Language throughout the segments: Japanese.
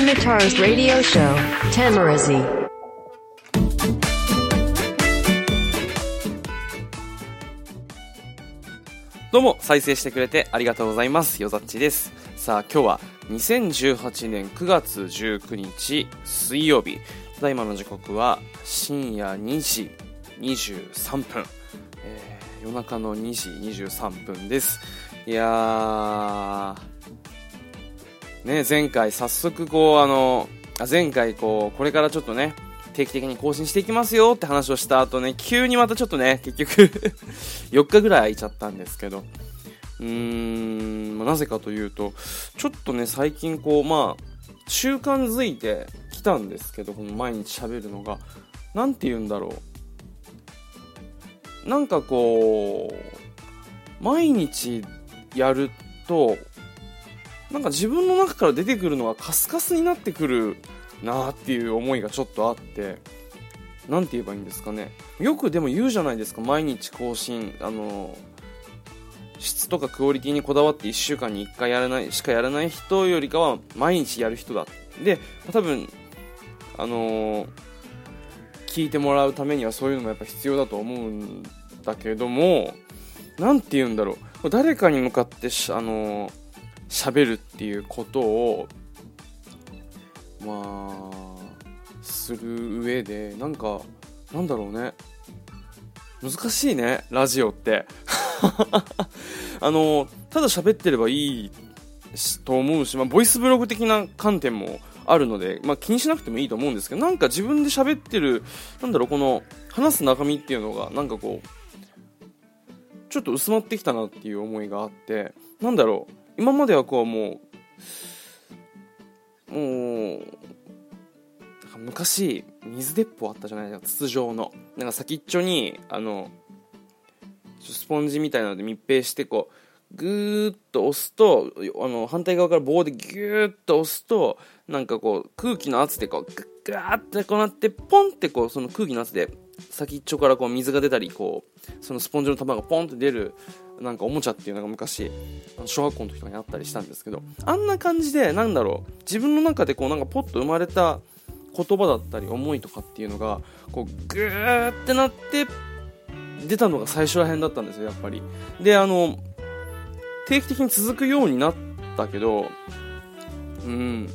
Tamar's radio show, Tamarazi. どうも、再生してくれてありがとうございます。よざっちです。さあ、今日は2018年9月19日水曜日。ただいまの時刻は深夜2時23分。えー夜中の2時23分です。いやー、ね、前回早速こう、あの、前回こう、これからちょっとね、定期的に更新していきますよって話をした後ね、急にまたちょっとね、結局 4日ぐらい空いちゃったんですけど、うーん、なぜかというと、ちょっとね、最近こう、まあ、習慣づいてきたんですけど、この毎日喋るのが、なんて言うんだろう。なんかこう、毎日やると、なんか自分の中から出てくるのがカスカスになってくるなーっていう思いがちょっとあって、なんて言えばいいんですかね。よくでも言うじゃないですか、毎日更新。あの、質とかクオリティにこだわって1週間に1回やらない、しかやらない人よりかは毎日やる人だ。で、多分、あの聞いてもらうためにはそういうのもやっぱ必要だと思うんだけども、なんて言うんだろう。誰かに向かって、あの喋るっていうことを、まあ、する上で、なんか、なんだろうね。難しいね、ラジオって。あの、ただ喋ってればいいと思うし、まあ、ボイスブログ的な観点もあるので、まあ、気にしなくてもいいと思うんですけど、なんか自分で喋ってる、なんだろう、この、話す中身っていうのが、なんかこう、ちょっと薄まってきたなっていう思いがあって、なんだろう、今まではこうもう、もう、昔、水鉄砲あったじゃないですか、筒状の。なんか先っちょに、あの、スポンジみたいなので密閉して、こう、ぐーっと押すと、あの、反対側から棒でギューッと押すと、なんかこう、空気の圧でこう、グッガーってこうなって、ポンってこう、その空気の圧で、先っちょからこう水が出たり、こう、そのスポンジの玉がポンって出る、なんかおもちゃっていうのが昔、小学校の時とかにあったりしたんですけど、あんな感じで、なんだろう、自分の中でこう、なんかポッと生まれた言葉だったり思いとかっていうのが、こう、ぐーってなって、出たのが最初ら辺だったんですよ、やっぱり。で、あの、定期的に続くようになったけど、うん。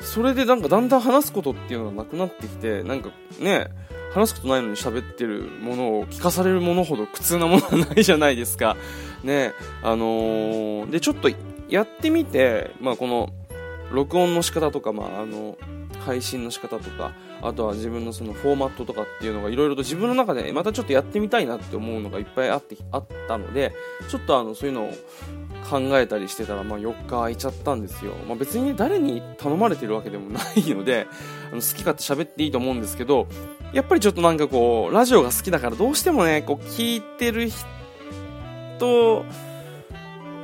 それでなんかだんだん話すことっていうのがなくなってきて、なんかね、話すことないのに喋ってるものを聞かされるものほど苦痛なものはないじゃないですか。ね、あのーで、ちょっとやってみて、まあこの、録音の仕方とか、まああの、配信の仕方とか、あとは自分のそのフォーマットとかっていうのがいろいろと自分の中でまたちょっとやってみたいなって思うのがいっぱいあって、あったので、ちょっとあの、そういうのを考えたりしてたら、まあ4日空いちゃったんですよ。まあ別に誰に頼まれてるわけでもないので、あの好き勝手喋っていいと思うんですけど、やっぱりちょっとなんかこう、ラジオが好きだからどうしてもね、こう聞いてる人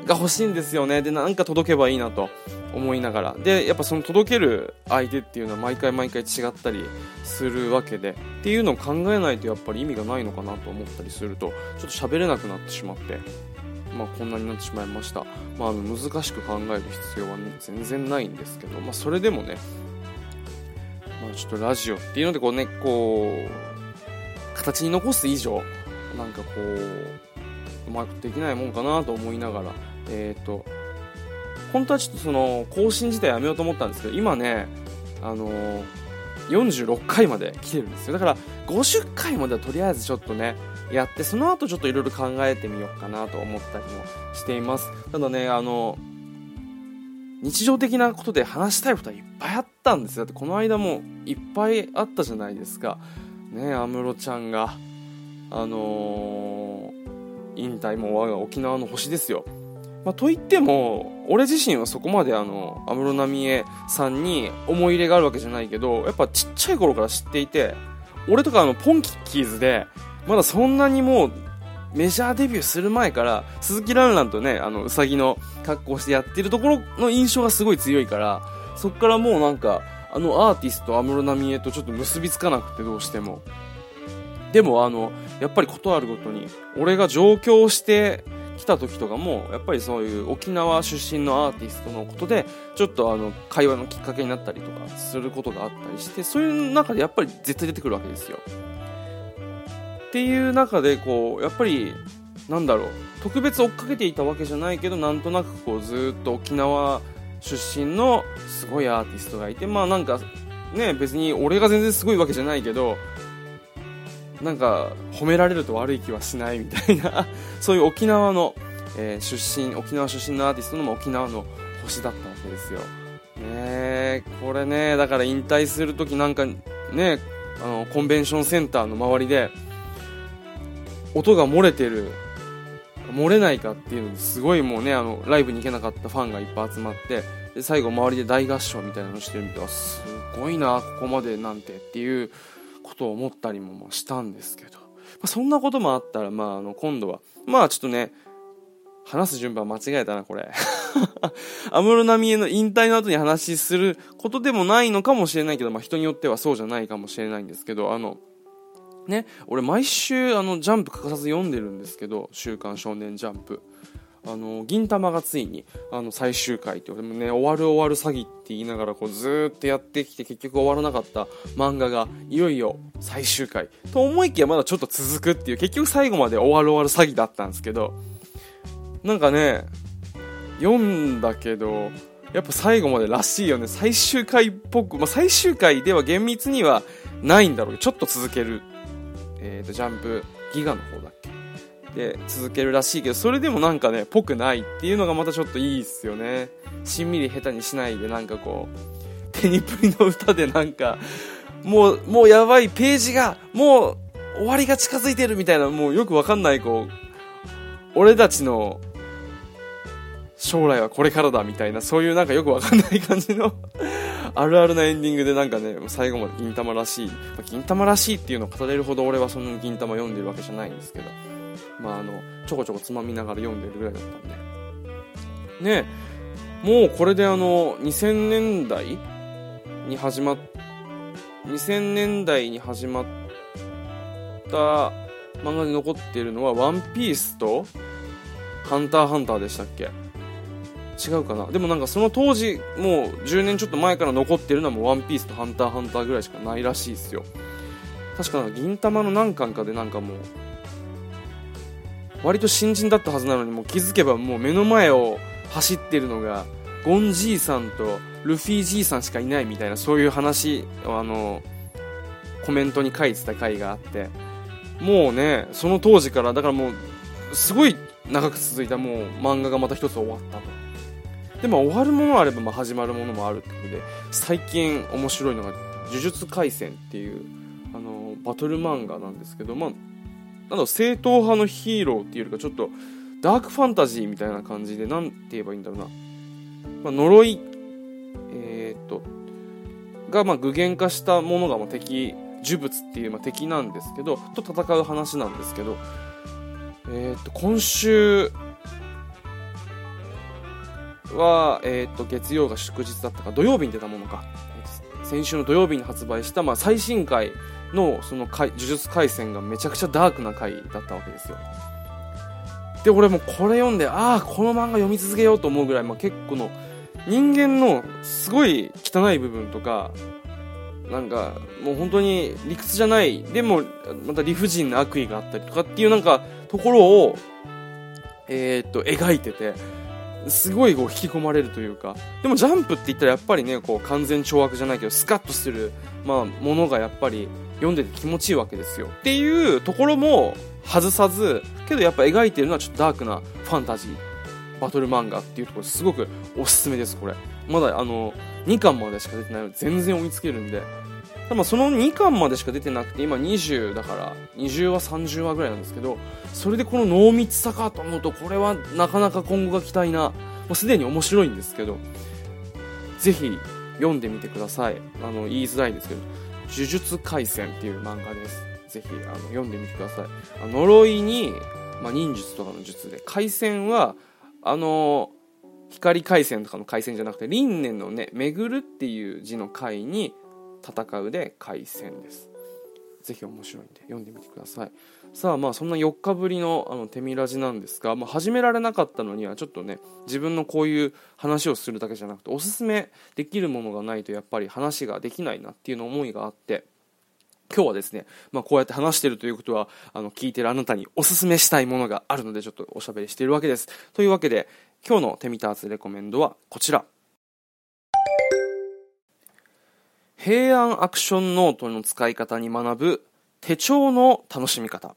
が欲しいんですよね。で、なんか届けばいいなと思いながら。で、やっぱその届ける相手っていうのは毎回毎回違ったりするわけで、っていうのを考えないとやっぱり意味がないのかなと思ったりすると、ちょっと喋れなくなってしまって、まあこんなになってしまいました。まああの難しく考える必要は、ね、全然ないんですけど、まあそれでもね、まあちょっとラジオっていうのでこうね、こう、形に残す以上、なんかこう、うまくできないもんかなと思いながら、えっ、と、本当はちょっとその、更新自体やめようと思ったんですけど、今ね、あのー46回まで来てるんですよ。だから、50回まではとりあえずちょっとね、やって、その後ちょっといろいろ考えてみようかなと思ったりもしています。ただね、あの、日常的なことで話したいことはいっぱいあったんですよ。だってこの間もいっぱいあったじゃないですか。ね安室ちゃんが、あのー引退も我が沖縄の星ですよ。まあ、といっても、俺自身はそこまで、安室奈美恵さんに思い入れがあるわけじゃないけど、やっぱちっちゃい頃から知っていて、俺とかあの、ポンキッキーズで、まだそんなにもう、メジャーデビューする前から、鈴木蘭蘭とね、あの、うさぎの格好してやってるところの印象がすごい強いから、そっからもうなんか、あのアーティスト、安室奈美恵とちょっと結びつかなくてどうしても。でもあの、やっぱりことあるごとに、俺が上京して来た時とかもやっぱりそういう沖縄出身のアーティストのことでちょっとあの会話のきっかけになったりとかすることがあったりしてそういう中でやっぱり絶対出てくるわけですよ。っていう中でこうやっぱりなんだろう。特別追っかけていたわけじゃないけどなんとなくこうずっと沖縄出身のすごいアーティストがいてまあなんかね別に俺が全然すごいわけじゃないけどなんか褒められると悪い気はしないみたいな。そういう沖縄の、えー、出身沖縄出身のアーティストの沖縄の星だったわけですよ。ねこれねだから引退する時なんかねあのコンベンションセンターの周りで音が漏れてる漏れないかっていうのですごいもうねあのライブに行けなかったファンがいっぱい集まってで最後周りで大合唱みたいなのしてるみたいな。すごいなここまでなんてっていうことを思ったりもしたんですけど、まあ、そんなこともあったら、まあ、あの今度はまあちょっとね話す順番間違えたなこれ。安室奈美恵の引退の後に話することでもないのかもしれないけど、まあ、人によってはそうじゃないかもしれないんですけどあのね、俺毎週あのジャンプ欠かさず読んでるんですけど「週刊少年ジャンプ」あの銀魂がついにあの最終回って俺もね終わる終わる詐欺って言いながらこうずっとやってきて結局終わらなかった漫画がいよいよ最終回。と思いきやまだちょっと続くっていう結局最後まで終わる終わる詐欺だったんですけどなんかね読んだけどやっぱ最後までらしいよね。最終回っぽく、まあ、最終回では厳密にはないんだろうけどちょっと続ける。えーと、ジャンプギガの方だっけ？で続けるらしいけどそれでもなんかねぽくないっていうのがまたちょっといいっすよね。しんみり下手にしないでなんかこうテニプリの歌でなんかもうもうやばいページがもう終わりが近づいてるみたいなもうよくわかんないこう俺たちの将来はこれからだみたいなそういうなんかよくわかんない感じのあるあるなエンディングでなんかね、最後まで銀玉らしい、銀玉らしいっていうのを語れるほど俺はそんな銀玉読んでるわけじゃないんですけど、まああの、ちょこちょこつまみながら読んでるぐらいだったんで。ねもうこれであの、2000年代に始まっ、2000年代に始まった漫画で残っているのは、ワンピースと、ハンターハンターでしたっけ？違うかな？でもなんかその当時もう10年ちょっと前から残ってるのはもう「ワンピースと「ハンターハンター」ぐらいしかないらしいですよ。確か銀玉の何巻かでなんかもう割と新人だったはずなのにもう気づけばもう目の前を走ってるのがゴンじいさんとルフィじいさんしかいないみたいなそういう話をあのコメントに書いてた回があって。もうねその当時からだからもうすごい長く続いたもう漫画がまた一つ終わったと。でも終わるものあればまあ始まるものもあるってことで最近面白いのが「呪術廻戦」っていうあのバトル漫画なんですけどまあなんだ正統派のヒーローっていうよりかちょっとダークファンタジーみたいな感じで何て言えばいいんだろうな、まあ、呪いえー、っとがま具現化したものがま敵呪物っていうま敵なんですけどと戦う話なんですけどえー、っと今週は、えー、と月曜が祝日だったか土曜日に出たものか。先週の土曜日に発売した、まあ、最新回のその呪術廻戦がめちゃくちゃダークな回だったわけですよ。で俺もこれ読んでああこの漫画読み続けようと思うぐらい、まあ、結構の人間のすごい汚い部分とかなんかもう本当に理屈じゃないでもまた理不尽な悪意があったりとかっていうなんかところをえー、っと描いててすごいこう引き込まれるというか。でもジャンプって言ったらやっぱりねこう完全懲悪じゃないけどスカッとする、まあ、ものがやっぱり読んでて気持ちいいわけですよ。っていうところも外さずけどやっぱ描いてるのはちょっとダークなファンタジー。バトル漫画っていうところすごくおすすめですこれ。まだあの2巻までしか出てないので全然追いつけるんで。ただその2巻までしか出てなくて今20だから20話30話ぐらいなんですけどそれでこの濃密さかと思うとこれはなかなか今後が期待なもうすでに面白いんですけどぜひ読んでみてください。あの言いづらいんですけど「呪術廻戦」っていう漫画です。ぜひあの読んでみてください。呪いに、まあ、忍術とかの術で廻戦はあの光回線とかの回線じゃなくて輪廻のね巡るっていう字の回に戦うで回戦です。ぜひ面白いんで読んでみてください。さあまあそんな4日ぶりのあの手ミラジなんですが、まあ、始められなかったのにはちょっとね自分のこういう話をするだけじゃなくておすすめできるものがないとやっぱり話ができないなっていうの思いがあって今日はですね、まあ、こうやって話してるということはあの聞いてるあなたにおすすめしたいものがあるのでちょっとおしゃべりしているわけです。というわけで今日のテミターズレコメンドはこちら。平安アクションノートの使い方に学ぶ手帳の楽しみ方。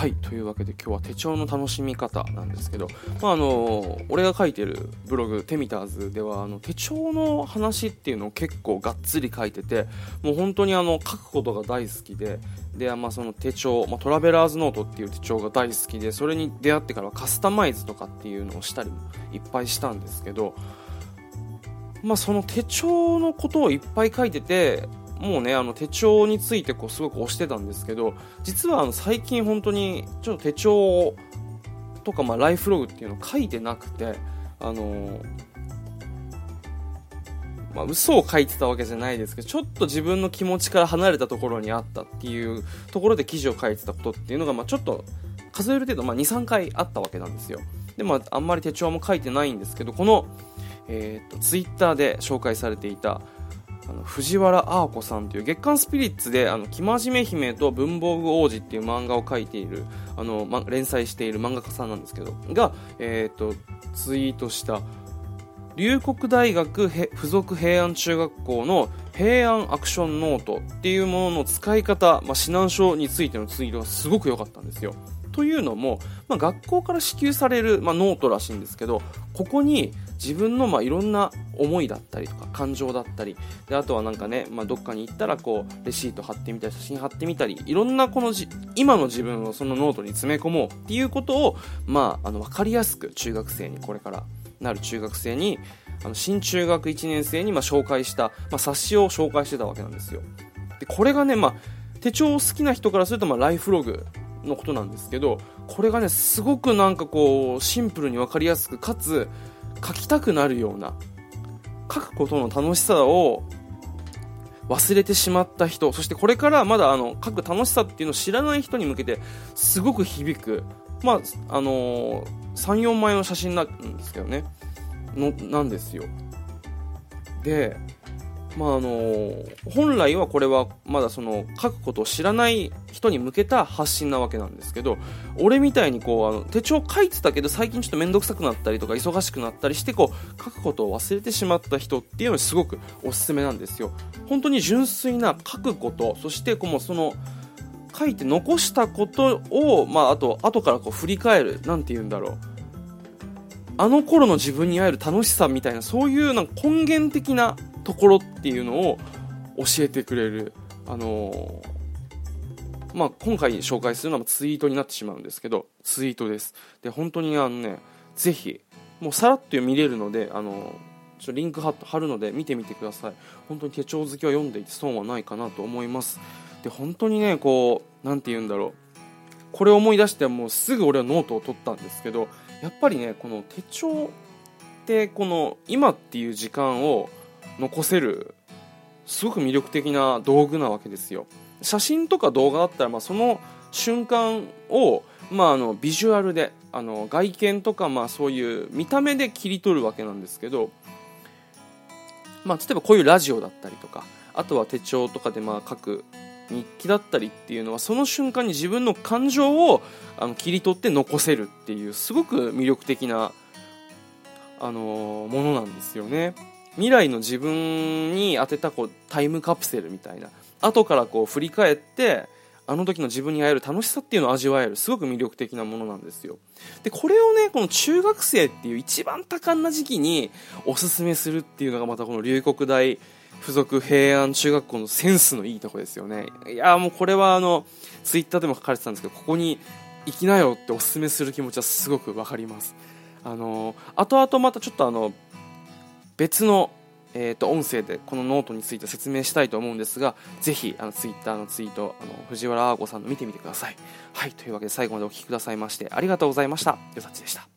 はいというわけで今日は手帳の楽しみ方なんですけど、まあ、あの俺が書いてるブログ「テミターズ」ではあの手帳の話っていうのを結構がっつり書いててもう本当にあの書くことが大好きでで、まあ、その手帳、まあ、トラベラーズノートっていう手帳が大好きでそれに出会ってからはカスタマイズとかっていうのをしたりもいっぱいしたんですけど、まあ、その手帳のことをいっぱい書いててもうねあの手帳についてこうすごく推してたんですけど実はあの最近本当にちょっと手帳とかまあライフログっていうのを書いてなくてあのまあ、嘘を書いてたわけじゃないですけどちょっと自分の気持ちから離れたところにあったっていうところで記事を書いてたことっていうのが、まあ、ちょっと数える程度、まあ、23回あったわけなんですよ。で、まあ、あんまり手帳も書いてないんですけどこの、えー、とツイッターで紹介されていたあの藤原嗚呼子さんという月刊スピリッツで「あの生真面目姫と文房具王子」っていう漫画を描いているあの、ま、連載している漫画家さんなんですけどが、えーと、ツイートした龍谷大学附属平安中学校の平安アクションノートっていうものの使い方、まあ、指南書についてのツイートがすごく良かったんですよ。というのも、まあ、学校から支給される、まあ、ノートらしいんですけどここに自分のまあいろんな思いだったりとか感情だったりであとはなんかね、まあ、どっかに行ったらこうレシート貼ってみたり写真貼ってみたりいろんなこのじ今の自分をそのノートに詰め込もうっていうことを、まあ、あの分かりやすく中学生にこれからなる中学生にあの新中学1年生にま紹介した、まあ、冊子を紹介してたわけなんですよ。でこれがね、まあ、手帳を好きな人からするとまライフログのことなんですけどこれがねすごくなんかこうシンプルに分かりやすくかつ書きたくなるような書くことの楽しさを忘れてしまった人そしてこれからまだあの書く楽しさっていうのを知らない人に向けてすごく響くまああのー、34枚の写真なんですけどね。のなんですよ。でまああの本来はこれはまだその書くことを知らない人に向けた発信なわけなんですけど俺みたいにこうあの手帳書いてたけど最近ちょっと面倒くさくなったりとか忙しくなったりしてこう書くことを忘れてしまった人っていうのにすごくおすすめなんですよ。本当に純粋な書くことそしてこうその書いて残したことを、まあ、あと後からこう振り返る何て言うんだろう。あの頃の自分に会える楽しさみたいなそういうなんか根源的なところっていうのを教えてくれる、あのー、まあ、今回紹介するのはツイートになってしまうんですけどツイートです。で本当にあのねぜひもうさらっと見れるので、あのー、ちょリンク貼るので見てみてください。本当に手帳好きは読んでいて損はないかなと思います。で本当にねこう何て言うんだろう。これを思い出してもうすぐ俺はノートを取ったんですけどやっぱりねこの手帳ってこの今っていう時間を残せるすごく魅力的な道具なわけですよ写真とか動画だったら、まあ、その瞬間を、まあ、あのビジュアルであの外見とか、まあ、そういう見た目で切り取るわけなんですけど、まあ、例えばこういうラジオだったりとかあとは手帳とかでまあ書く日記だったりっていうのはその瞬間に自分の感情をあの切り取って残せるっていうすごく魅力的な、あの、ものなんですよね。未来の自分に当てたこうタイムカプセルみたいな。後からこう振り返ってあの時の自分に会える楽しさっていうのを味わえる。すごく魅力的なものなんですよ。でこれをねこの中学生っていう一番多感な時期におすすめするっていうのがまたこの龍谷大附属平安中学校のセンスのいいとこですよね。いやもうこれはあのツイッターでも書かれてたんですけどここに行きなよっておすすめする気持ちはすごく分かります。あの後々またちょっとあの別の、えー、と音声でこのノートについて説明したいと思うんですがぜひあのツイッターのツイートあの藤原あー子さんの見てみてください。はいというわけで最後までお聴きくださいましてありがとうございました。よさちでした。